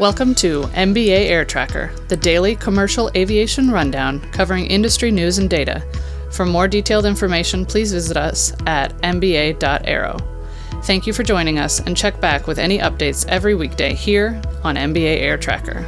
Welcome to MBA Air Tracker, the daily commercial aviation rundown covering industry news and data. For more detailed information, please visit us at mba.aero. Thank you for joining us and check back with any updates every weekday here on MBA Air Tracker.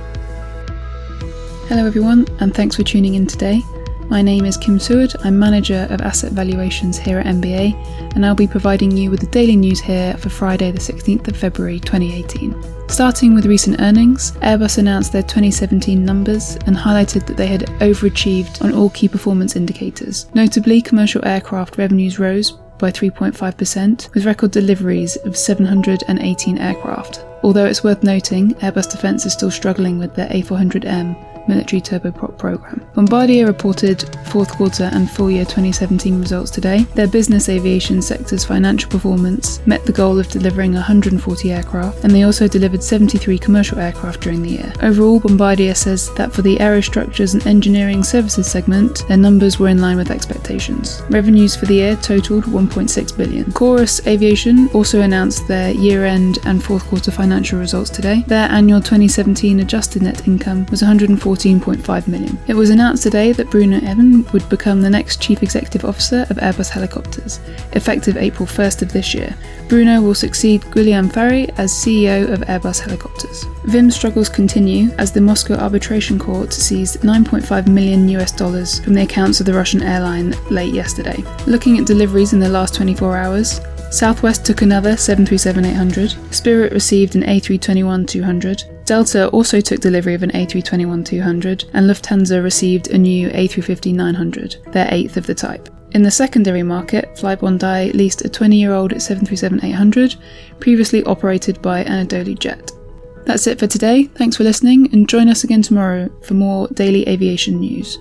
Hello, everyone, and thanks for tuning in today. My name is Kim Seward. I'm Manager of Asset Valuations here at MBA, and I'll be providing you with the daily news here for Friday, the 16th of February 2018. Starting with recent earnings, Airbus announced their 2017 numbers and highlighted that they had overachieved on all key performance indicators. Notably, commercial aircraft revenues rose by 3.5%, with record deliveries of 718 aircraft. Although it's worth noting, Airbus Defence is still struggling with their A400M military turboprop program. Bombardier reported fourth quarter and full year 2017 results today. Their business aviation sector's financial performance met the goal of delivering 140 aircraft, and they also delivered 73 commercial aircraft during the year. Overall, Bombardier says that for the aerostructures and engineering services segment, their numbers were in line with expectations. Revenues for the year totaled 1.6 billion. Chorus Aviation also announced their year-end and fourth quarter financial results today. Their annual 2017 adjusted net income was 140 14.5 million. It was announced today that Bruno Even would become the next Chief Executive Officer of Airbus Helicopters, effective April 1st of this year. Bruno will succeed Guillaume Faury as CEO of Airbus Helicopters. VIM struggles continue as the Moscow Arbitration Court seized 9.5 million US dollars from the accounts of the Russian airline late yesterday. Looking at deliveries in the last 24 hours, Southwest took another 737-800, Spirit received an A321-200, Delta also took delivery of an A321-200, and Lufthansa received a new A350-900, their eighth of the type. In the secondary market, Flybondi leased a 20-year-old 737-800, previously operated by Anadolu Jet. That's it for today. Thanks for listening, and join us again tomorrow for more daily aviation news.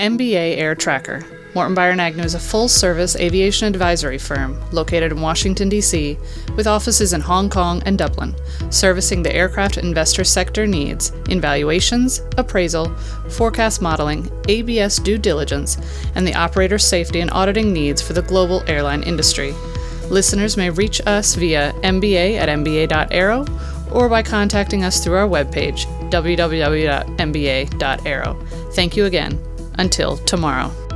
MBA Air Tracker Morten Beyer & Agnew is a full service aviation advisory firm located in Washington, D.C., with offices in Hong Kong and Dublin, servicing the aircraft investor sector needs in valuations, appraisal, forecast modeling, ABS due diligence, and the operator safety and auditing needs for the global airline industry. Listeners may reach us via mba at mba.aero or by contacting us through our webpage, www.mba.aero. Thank you again. Until tomorrow.